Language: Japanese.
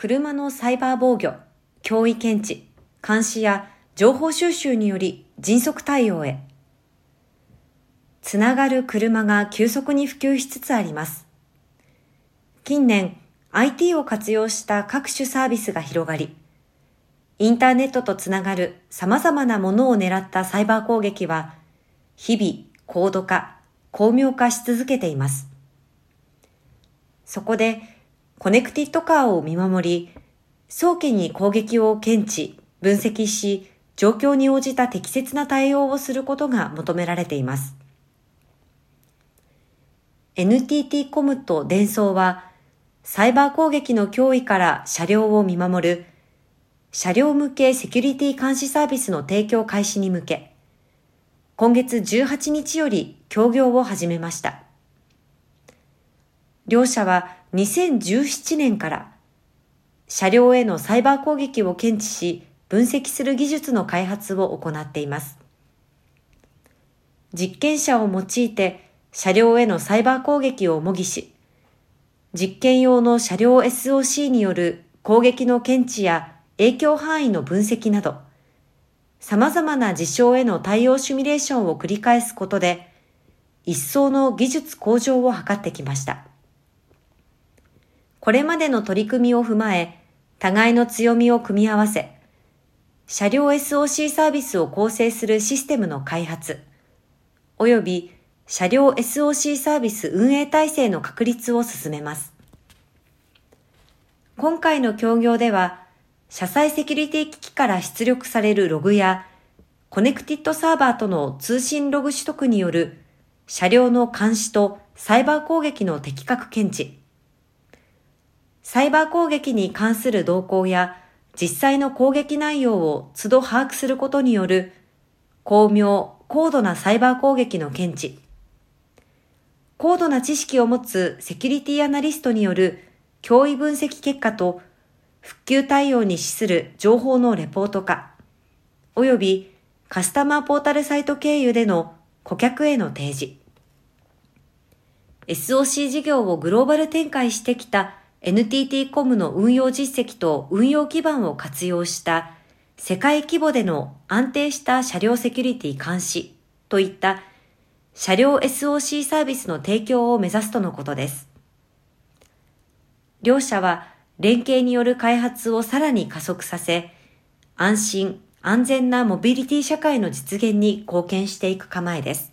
車のサイバー防御、脅威検知、監視や情報収集により迅速対応へ。つながる車が急速に普及しつつあります。近年、IT を活用した各種サービスが広がり、インターネットとつながる様々なものを狙ったサイバー攻撃は、日々高度化、巧妙化し続けています。そこで、コネクティッドカーを見守り、早期に攻撃を検知、分析し、状況に応じた適切な対応をすることが求められています。NTT コムとデンソーは、サイバー攻撃の脅威から車両を見守る車両向けセキュリティ監視サービスの提供開始に向け、今月18日より協業を始めました。両社は2017年から車両へのサイバー攻撃を検知し分析する技術の開発を行っています。実験者を用いて車両へのサイバー攻撃を模擬し、実験用の車両 SOC による攻撃の検知や影響範囲の分析など、様々な事象への対応シミュレーションを繰り返すことで、一層の技術向上を図ってきました。これまでの取り組みを踏まえ、互いの強みを組み合わせ、車両 SOC サービスを構成するシステムの開発、及び車両 SOC サービス運営体制の確立を進めます。今回の協業では、車載セキュリティ機器から出力されるログや、コネクティッドサーバーとの通信ログ取得による車両の監視とサイバー攻撃の的確検知、サイバー攻撃に関する動向や実際の攻撃内容を都度把握することによる巧妙、高度なサイバー攻撃の検知、高度な知識を持つセキュリティアナリストによる脅威分析結果と復旧対応に資する情報のレポート化、及びカスタマーポータルサイト経由での顧客への提示。SOC 事業をグローバル展開してきた NTT コムの運用実績と運用基盤を活用した世界規模での安定した車両セキュリティ監視といった車両 SOC サービスの提供を目指すとのことです。両社は連携による開発をさらに加速させ、安心、安全なモビリティ社会の実現に貢献していく構えです。